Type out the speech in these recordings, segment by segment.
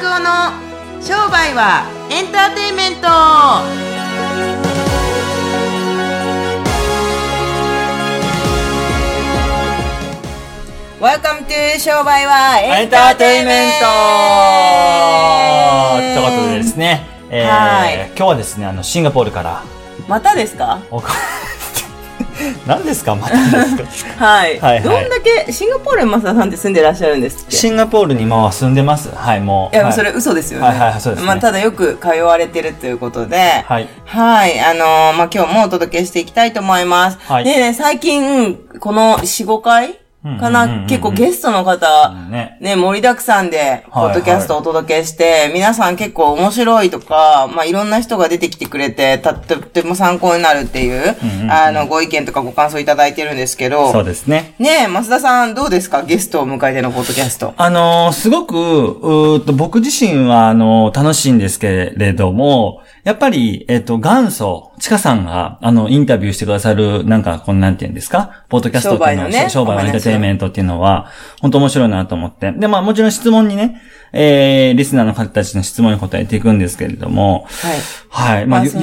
拓夫の商売はエンターテインメント。ワ e カム to 商売はエンターテインメント。ということでですね、えーはい。今日はですね、あの、シンガポールから、またですか？何ですか？またですか？はい、はいはいどんだけシンガポールに増田さんって住んでらっしゃるんですシンガポールに今は住んでます。はい、もう。いや、はいそれ嘘ですよね。はいはいはいそうですねまあ、ただよく通われてるということで、はい。はい。あのーまあ、今日もお届けしていきたいと思います。はいでね、最近、この4、5回かな、うんうんうんうん結構ゲストの方、ね。ね、盛りだくさんで、ポはいッドキャストをお届けして、皆さん結構面白いとか、まあ、いろんな人が出てきてくれて、たとっても参考になるっていう、うんうんうんあの、ご意見とかご感想いただいてるんですけど、そうですね。ねえ、増田さんどうですか？ゲストを迎えてのポッドキャスト。あのーすごく、うと、僕自身は、あのー楽しいんですけれども、やっぱり、えっ、と、元祖、ちかさんが、あの、インタビューしてくださる、なんか、こんなんて言うんですか？ポッドキャストっていうのは商売のね商売のエンターテインメントっていうのは、本当面白いなと思って。で、まあ、もちろん質問にね、えー、リスナーの方たちの質問に答えていくんですけれども、はい。はい。まあ、世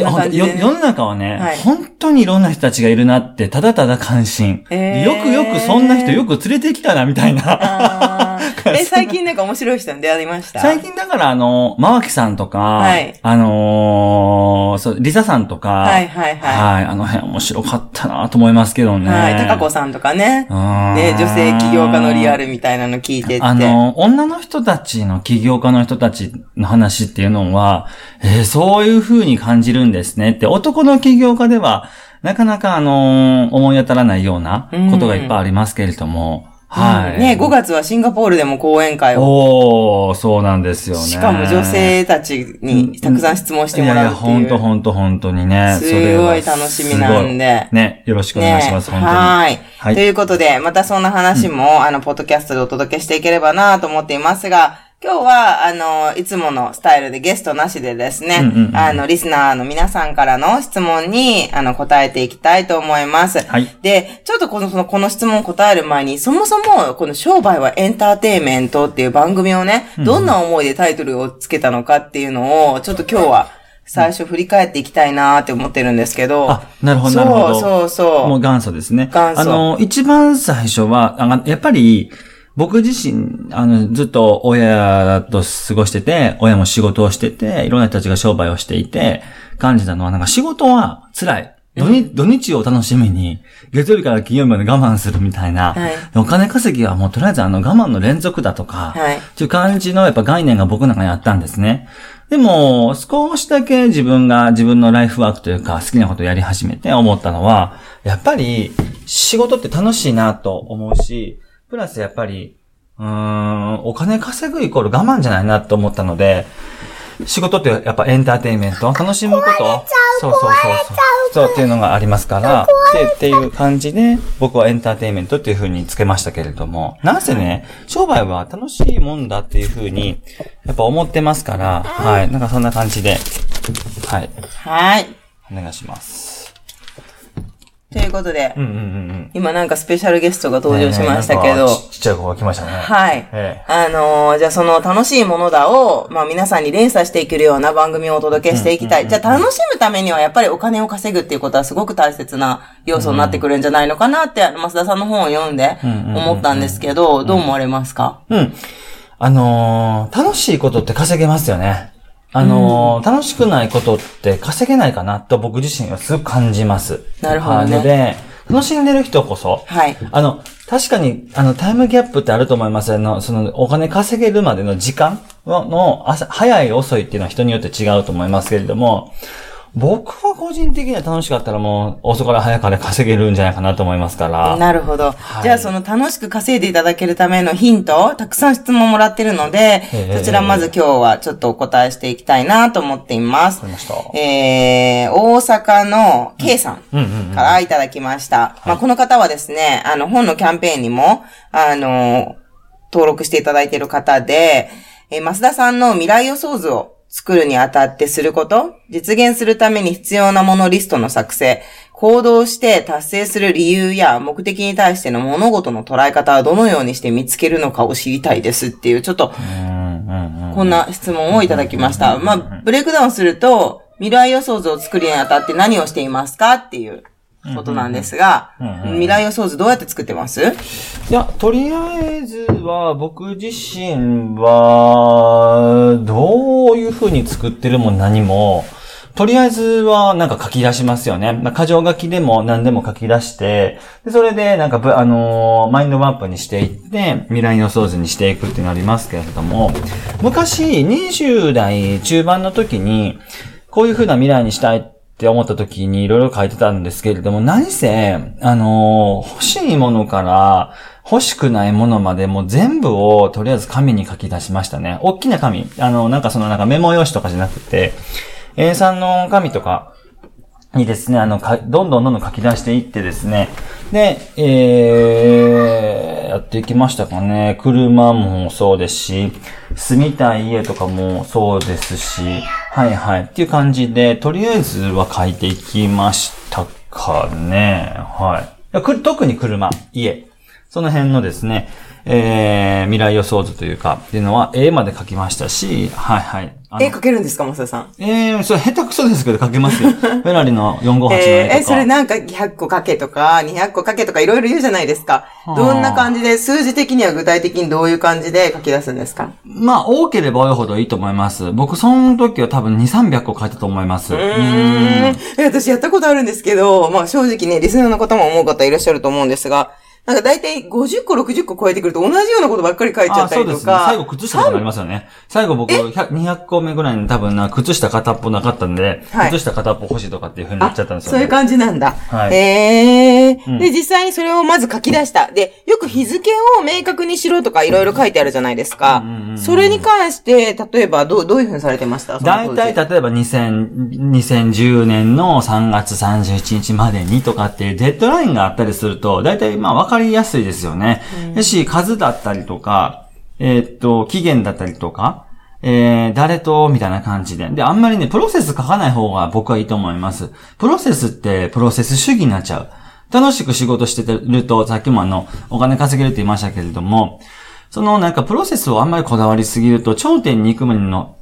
の中はね、はい本当にいろんな人たちがいるなって、ただただ関心。えーよくよくそんな人よく連れてきたな、みたいな。え、最近なんか面白い人に出会いました？最近だからあの、まわきさんとか、はいあのーそう、リサさんとか、はいはいはいはい、あの辺面白かったなと思いますけどね。はい。高子さんとかね。うんね、女性起業家のリアルみたいなの聞いてって。あの、女の人たちの起業家の人たちの話っていうのは、えーそういう風に感じるんですねって、男の起業家では、なかなかあのー思い当たらないようなことがいっぱいありますけれども、はい。うんね、5月はシンガポールでも講演会を。おー、そうなんですよね。しかも女性たちにたくさん質問してもらうっていう。やいや、ほんとほんとほんとにね。すごい楽しみなんで。ね、よろしくお願いします、ね本当に。はい。はいということで、またそんな話も、あの、ポッドキャストでお届けしていければなと思っていますが、今日は、あの、いつものスタイルでゲストなしでですね、うんうんうんあの、リスナーの皆さんからの質問に、あの、答えていきたいと思います。はいで、ちょっとこの、その、この質問を答える前に、そもそも、この商売はエンターテインメントっていう番組をね、どんな思いでタイトルをつけたのかっていうのを、ちょっと今日は、最初振り返っていきたいなーって思ってるんですけど。あなるほどなるほどそうそうそう。もう元祖ですね。元祖あの、一番最初は、あやっぱり、僕自身、あの、ずっと親と過ごしてて、親も仕事をしてて、いろんな人たちが商売をしていて、感じたのは、なんか仕事は辛い。土日土日を楽しみに、月曜日から金曜日まで我慢するみたいな。はいお金稼ぎはもうとりあえずあの我慢の連続だとか、はいっていう感じのやっぱ概念が僕の中にあったんですね。でも、少しだけ自分が自分のライフワークというか好きなことをやり始めて思ったのは、やっぱり仕事って楽しいなと思うし、プラスやっぱり、うーん、お金稼ぐイコール我慢じゃないなと思ったので、仕事ってやっぱエンターテインメント、楽しむこと。そうそうそうそう。そうっていうのがありますから、で、っていう感じで、僕はエンターテインメントっていう風につけましたけれども、なんせね、商売は楽しいもんだっていう風に、やっぱ思ってますから、はい、なんかそんな感じで、はい、はい。お願いします。ということで、うんうんうんうん。今なんかスペシャルゲストが登場しましたけど、ねえなんかちちっちゃい子が来ましたね。はい。ええあのーじゃあその楽しいものだを、まあ皆さんに連鎖していけるような番組をお届けしていきたい。じゃあ楽しむためにはやっぱりお金を稼ぐっていうことはすごく大切な要素になってくるんじゃないのかなって、あの、増田さんの本を読んで思ったんですけど、どう思われますか？うん。あのー楽しいことって稼げますよね。あのー楽しくないことって稼げないかなと僕自身はすごく感じます。なるほどねはいので、楽しんでる人こそ、はい。あの、確かに、あの、タイムギャップってあると思います。あの、その、お金稼げるまでの時間の、の朝早い遅いっていうのは人によって違うと思いますけれども、僕は個人的には楽しかったらもう、遅から早から稼げるんじゃないかなと思いますから。なるほど。はいじゃあその楽しく稼いでいただけるためのヒント、たくさん質問もらってるので、ええそちらまず今日はちょっとお答えしていきたいなと思っていますわかりました。えー、大阪の K さんからいただきました。まあ、この方はですね、あの、本のキャンペーンにも、あの、登録していただいている方で、えー増田さんの未来予想図を作るにあたってすること、実現するために必要なものリストの作成、行動して達成する理由や目的に対しての物事の捉え方はどのようにして見つけるのかを知りたいですっていう、ちょっと。こんな質問をいただきました。まあ、ブレイクダウンすると、未来予想図を作るにあたって何をしていますかっていうことなんですが、未来予想図どうやって作ってます？いや、とりあえずは、僕自身は、どういう風に作ってるも何も、とりあえずはなんか書き出しますよね。まあ、箇条書きでも何でも書き出して、でそれでなんかぶ、あのーマインドマップにしていって、未来予想図にしていくってなりますけれども、昔、20代中盤の時に、こういう風な未来にしたいって思った時にいろいろ書いてたんですけれども、何せ、あのー欲しいものから欲しくないものまでも全部をとりあえず紙に書き出しましたね。大きな紙。あの、なんかそのなんかメモ用紙とかじゃなくて、A さんの紙とかにですね、あの、かどんどんどんどん書き出していってですね、で、えー、やっていきましたかね。車もそうですし、住みたい家とかもそうですし、はいはい。っていう感じで、とりあえずは書いていきましたかね。はい。特に車、家。その辺のですね、えー、未来予想図というか、っていうのは絵まで書きましたし、はいはい。絵描けるんですか、マサさん？えー、それ下手くそですけど書けますよ。フェラリの458の絵とか。えー、え、それなんか100個かけとか、200個かけとかいろいろ言うじゃないですか。はあどんな感じで、数字的には具体的にどういう感じで書き出すんですか？まあ、多ければ多いほどいいと思います。僕、その時は多分2、300個書いたと思います。うん。え、私やったことあるんですけど、まあ正直ね、リスナーの方も思う方いらっしゃると思うんですが、なんか大体50個、60個超えてくると同じようなことばっかり書いちゃあ、ったそうですね。りとか。最後、靴下とかなりますよね。最後僕、100 200個目ぐらいに多分な、靴下片っぽなかったんで、はい靴下片っぽ欲しいとかっていう風になっちゃったんですよ、ね。そういう感じなんだ。はいへえ、うんで、実際にそれをまず書き出した。で、よく日付を明確にしろとかいろいろ書いてあるじゃないですか。それに関して、例えばどう、どういうふうにされてました？大体、だ例えば2000 2010年の3月31日までにとかっていうデッドラインがあったりすると、大体まあ分かりやすいですよね。やし、数だったりとか、えーっと、期限だったりとか、えー、誰と、みたいな感じで。で、あんまりね、プロセス書かない方が僕はいいと思います。プロセスって、プロセス主義になっちゃう。楽しく仕事してると、さっきもあの、お金稼げるって言いましたけれども、そのなんかプロセスをあんまりこだわりすぎると、頂点に行くまでの、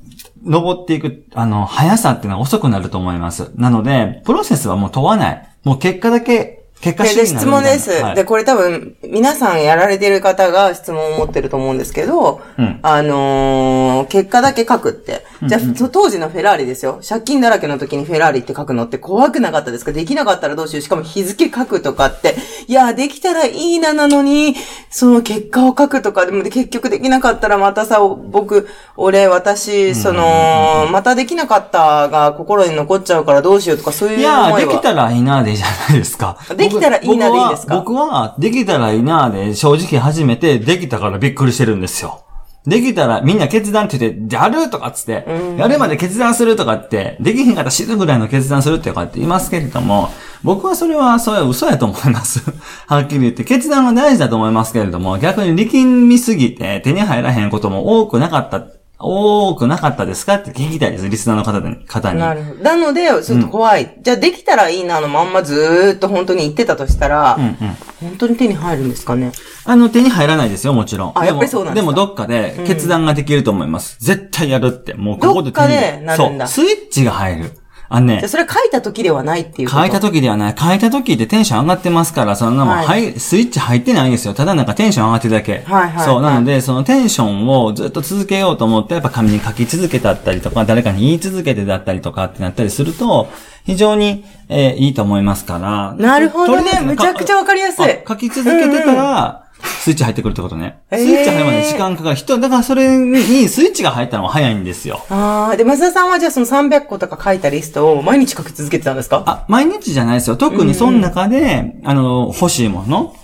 登っていく、あの、速さっていうのは遅くなると思います。なので、プロセスはもう問わない。もう結果だけ、結果主で、義質問です。はいで、これ多分、皆さんやられてる方が質問を持ってると思うんですけど、うんあのー結果だけ書くって。じゃあ、そ当時のフェラーリですよ。借金だらけの時にフェラーリって書くのって怖くなかったですか？できなかったらどうしよう？しかも日付書くとかって、いや、できたらいいななのに、その結果を書くとか、でも結局できなかったらまたさ、僕、俺、私、その、またできなかったが心に残っちゃうからどうしようとか、そういういやー、思いは。できたらいいなーでいいじゃないですか。できたらいいなでいいですか僕は、できたらいいなーで正直初めてできたからびっくりしてるんですよ。できたらみんな決断って言って、やるとかっつって、やるまで決断するとかって、できひんかったら死ぬぐらいの決断するってかって言いますけれども、僕はそれは、それは嘘やと思います。はっきり言って、決断は大事だと思いますけれども、逆に力みすぎて手に入らへんことも多くなかった、多くなかったですか？って聞きたいです、リスナーの方に。方になるほど。なので、ちょっと怖い。じゃあ、できたらいいなのまんまずーっと本当に言ってたとしたら、うんうん。本当に手に入るんですかね？あの、手に入らないですよ、もちろん。あやっぱりそうなんですか？でも、どっかで決断ができると思います。絶対やるって。もう、ここで手にどっかでなるんだそう、スイッチが入る。あのねじゃあ、、それ書いた時ではないっていう書いた時ではない。書いた時ってテンション上がってますから、そんなもん、はいはい、スイッチ入ってないんですよ。ただなんかテンション上がってるだけ。はいはいそう、はいなので、そのテンションをずっと続けようと思って、やっぱ紙に書き続けたったりとか、誰かに言い続けてだったりとかってなったりすると、非常に、えーいいと思いますから。なるほどねむちゃくちゃわかりやすいあ書き続けてたら、スイッチ入ってくるってことね。へースイッチ入るまで時間かかる。人、だからそれにスイッチが入ったのは早いんですよ。ああ、で、松田さんはじゃあその300個とか書いたリストを毎日書き続けてたんですか？あ、毎日じゃないですよ。特にその中で、あの、欲しいもの、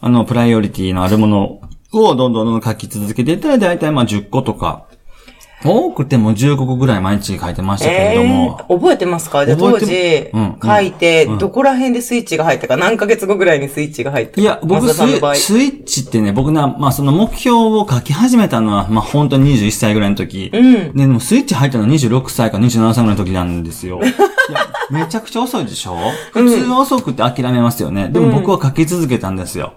あの、プライオリティのあるものをどんどんどんどん書き続けていったら、だいたいまあ10個とか、多くても15個ぐらい毎日書いてましたけれども、えー覚えてますか？じゃあ当時書いてうん、どこら辺でスイッチが入ったか、何ヶ月後ぐらいにスイッチが入ったか？いや、僕スイ、。ッチってね、僕な、まあその目標を書き始めたのは、まあ本当に21歳ぐらいの時。うん。で、でもスイッチ入ったのは26歳か27歳ぐらいの時なんですよ。いや、めちゃくちゃ遅いでしょ？普通は遅くて諦めますよね。でも僕は書き続けたんですよ。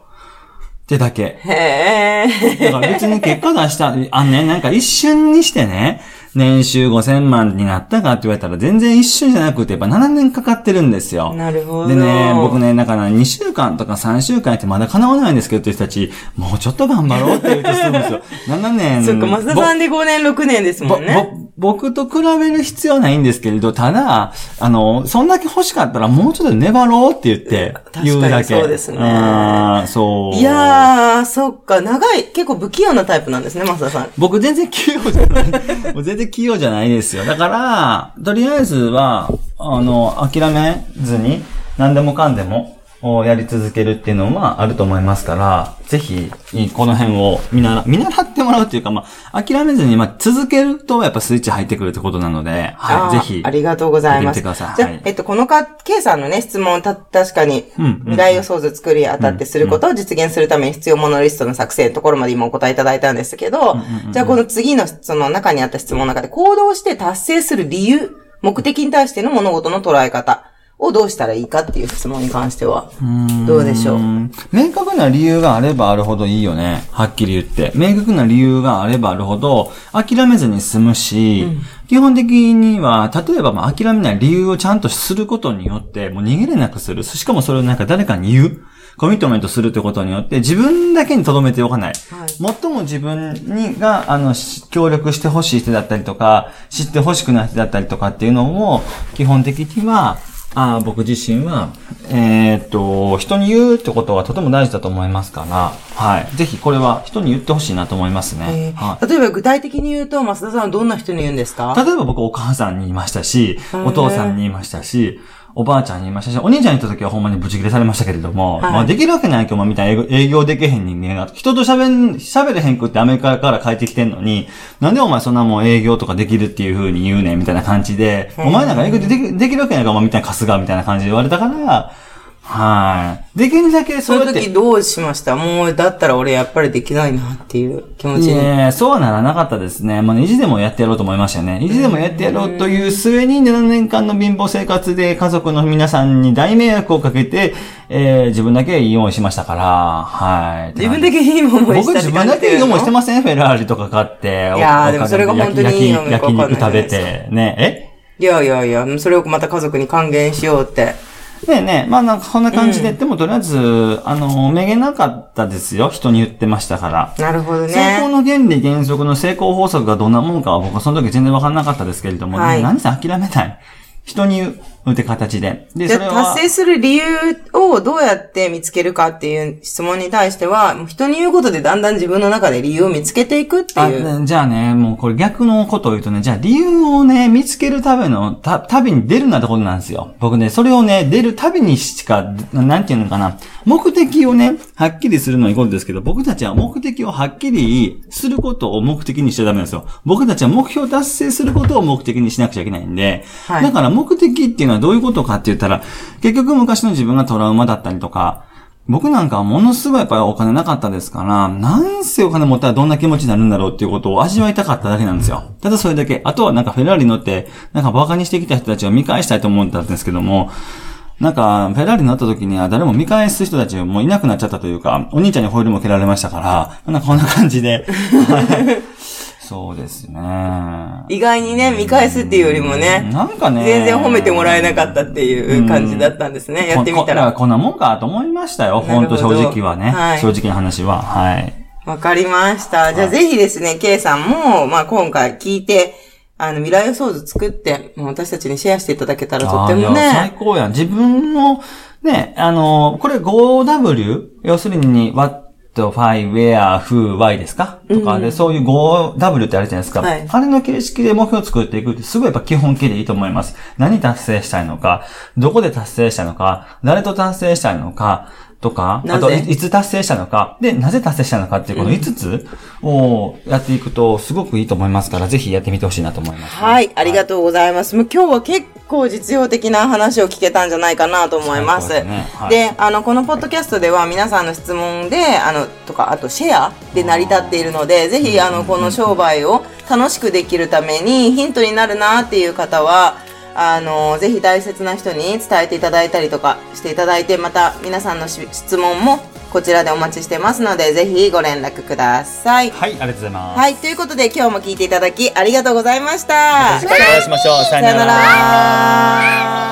ってだけ。へえ。だから別に結果出した、あのね、なんか一瞬にしてね、年収5000万になったかって言われたら全然一瞬じゃなくて、やっぱ7年かかってるんですよ。なるほど。でね、僕ね、だから2週間とか3週間やってまだ叶わないんですけどっていう人たち、もうちょっと頑張ろうって言うとするんですよ。7年。そっか、増田さんで5年、6年ですもんね。ぼ僕と比べる必要はないんですけれど、ただ、あの、そんだけ欲しかったらもうちょっと粘ろうって言って、言うだけ。そうですね。あそう。いやー、そっか、長い、結構不器用なタイプなんですね、増田さん。僕全然器用じゃない。もう全然器用じゃないですよ。だから、とりあえずは、あの、諦めずに、何でもかんでも、やり続けるっていうのはあると思いますから、ぜひ、この辺を見習、見習ってもらうっていうか、まあ、諦めずに、まあ、続けると、やっぱスイッチ入ってくるってことなので、はい、ぜひ。ありがとうございます。てください。じゃあ、はい、えっと、このか、K さんのね、質問、た、確かに、未来予想図作り当たってすることを実現するために必要ものリストの作成のところまで今お答えいただいたんですけど、じゃあ、この次の、その中にあった質問の中で、行動して達成する理由、目的に対しての物事の捉え方。をどうしたらいいかっていう質問に関しては、どうでしょう？明確な理由があればあるほどいいよね。はっきり言って。明確な理由があればあるほど、諦めずに済むし、うん、基本的には、例えばまあ諦めない理由をちゃんとすることによって、もう逃げれなくする。しかもそれをなんか誰かに言う。コミットメントするということによって、自分だけに留めておかない。はい、最も自分にが、あの、協力してほしい人だったりとか、知ってほしくない人だったりとかっていうのを、基本的には、あ僕自身は、えー、っと、人に言うってことはとても大事だと思いますから、はい。ぜひこれは人に言ってほしいなと思いますね。はい、例えば具体的に言うと、増田さんはどんな人に言うんですか？例えば僕お母さんに言いましたし、お父さんに言いましたし、おばあちゃんに言いましたし、お兄ちゃんに行った時はほんまにブチ切れされましたけれども、はい、まあできるわけないけど、まあみたいな営業できへん人間が、人と喋ん、喋れへんくってアメリカから帰ってきてんのに、なんでお前そんなもん営業とかできるっていう風に言うねんみたいな感じで、お前なんか営業でできできるわけないか、お前みたいな春日みたいな感じで言われたから、はい。できるだけそういう時どうしました？もう、だったら俺やっぱりできないなっていう気持ちに。いやそうはならなかったですね。まあ、意地でもやってやろうと思いましたよね。意地でもやってやろうという末に7年間の貧乏生活で家族の皆さんに大迷惑をかけて、えー、自分だけいい思いしましたから、はい。自分だけいい思いした僕自分だけいい思いしてません？フェラーリとか買って。いやー、でもそれが本当にいいの焼肉食べて、ね。え？いやいやいや、それをまた家族に還元しようって。ねえねえ、まあなんかこんな感じで、うん、でもとりあえず、あの、めげなかったですよ。人に言ってましたから。なるほどね。成功の原理原則の成功法則がどんなもんかは僕はその時全然わかんなかったですけれども、はい、何せ諦めない。人に言う。って形で。で、それは。達成する理由をどうやって見つけるかっていう質問に対しては、人に言うことでだんだん自分の中で理由を見つけていくっていう。じゃあね、もうこれ逆のことを言うとね、じゃあ理由をね、見つけるための、た、旅に出るなってことなんですよ。僕ね、それをね、出る旅にしか、なんていうのかな、目的をね、はっきりするのはいいことですけど、僕たちは目的をはっきりすることを目的にしちゃダメなんですよ。僕たちは目標達成することを目的にしなくちゃいけないんで、はい、だから目的っていうのはどういうことかって言ったら、結局昔の自分がトラウマだったりとか、僕なんかはものすごいやっぱりお金なかったですから、なんせお金持ったらどんな気持ちになるんだろうっていうことを味わいたかっただけなんですよ。ただそれだけ。あとはなんかフェラーリ乗って、なんか馬鹿にしてきた人たちを見返したいと思ったんですけども、なんか、フェラーリ乗った時には誰も見返す人たちもういなくなっちゃったというか、お兄ちゃんにホイールも蹴られましたから、なんかこんな感じで。そうですね。意外にね、見返すっていうよりもね、なんかね、全然褒めてもらえなかったっていう感じだったんですね。やってみたら。こんなもんかと思いましたよ。本当正直はね。はい、正直な話は。はい。わかりました。じゃあぜひですね、K さんも、まあ今回聞いて、あの、未来予想図作って、もう私たちにシェアしていただけたらとってもね。最高やん。自分の、ね、あの、これ 5W? 要するに、what, why, where, who, why ですか？とかで、うん、そういう 5W ってあるじゃないですか。はい、あれの形式で目標を作っていくって、すごいやっぱ基本形でいいと思います。何達成したいのか、どこで達成したいのか、誰と達成したいのか、とか、あとい、いつ達成したのか、で、なぜ達成したのかっていうこの5つをやっていくと、すごくいいと思いますから、ぜひやってみてほしいなと思います、ね、はい、ありがとうございます。もう今日は結構実用的な話を聞けたんじゃないかなと思います。で、ね。はい、あの、このポッドキャストでは皆さんの質問で、あの、とか、あとシェアで成り立っているので、ぜひ、あの、この商売を楽しくできるためにヒントになるなっていう方は、あの、ぜひ大切な人に伝えていただいたりとかしていただいて、また皆さんの質問もこちらでお待ちしてますので、ぜひご連絡ください。はい、ありがとうございます。はい、ということで今日も聞いていただきありがとうございました。次回お会いしましょう。さよな。ら。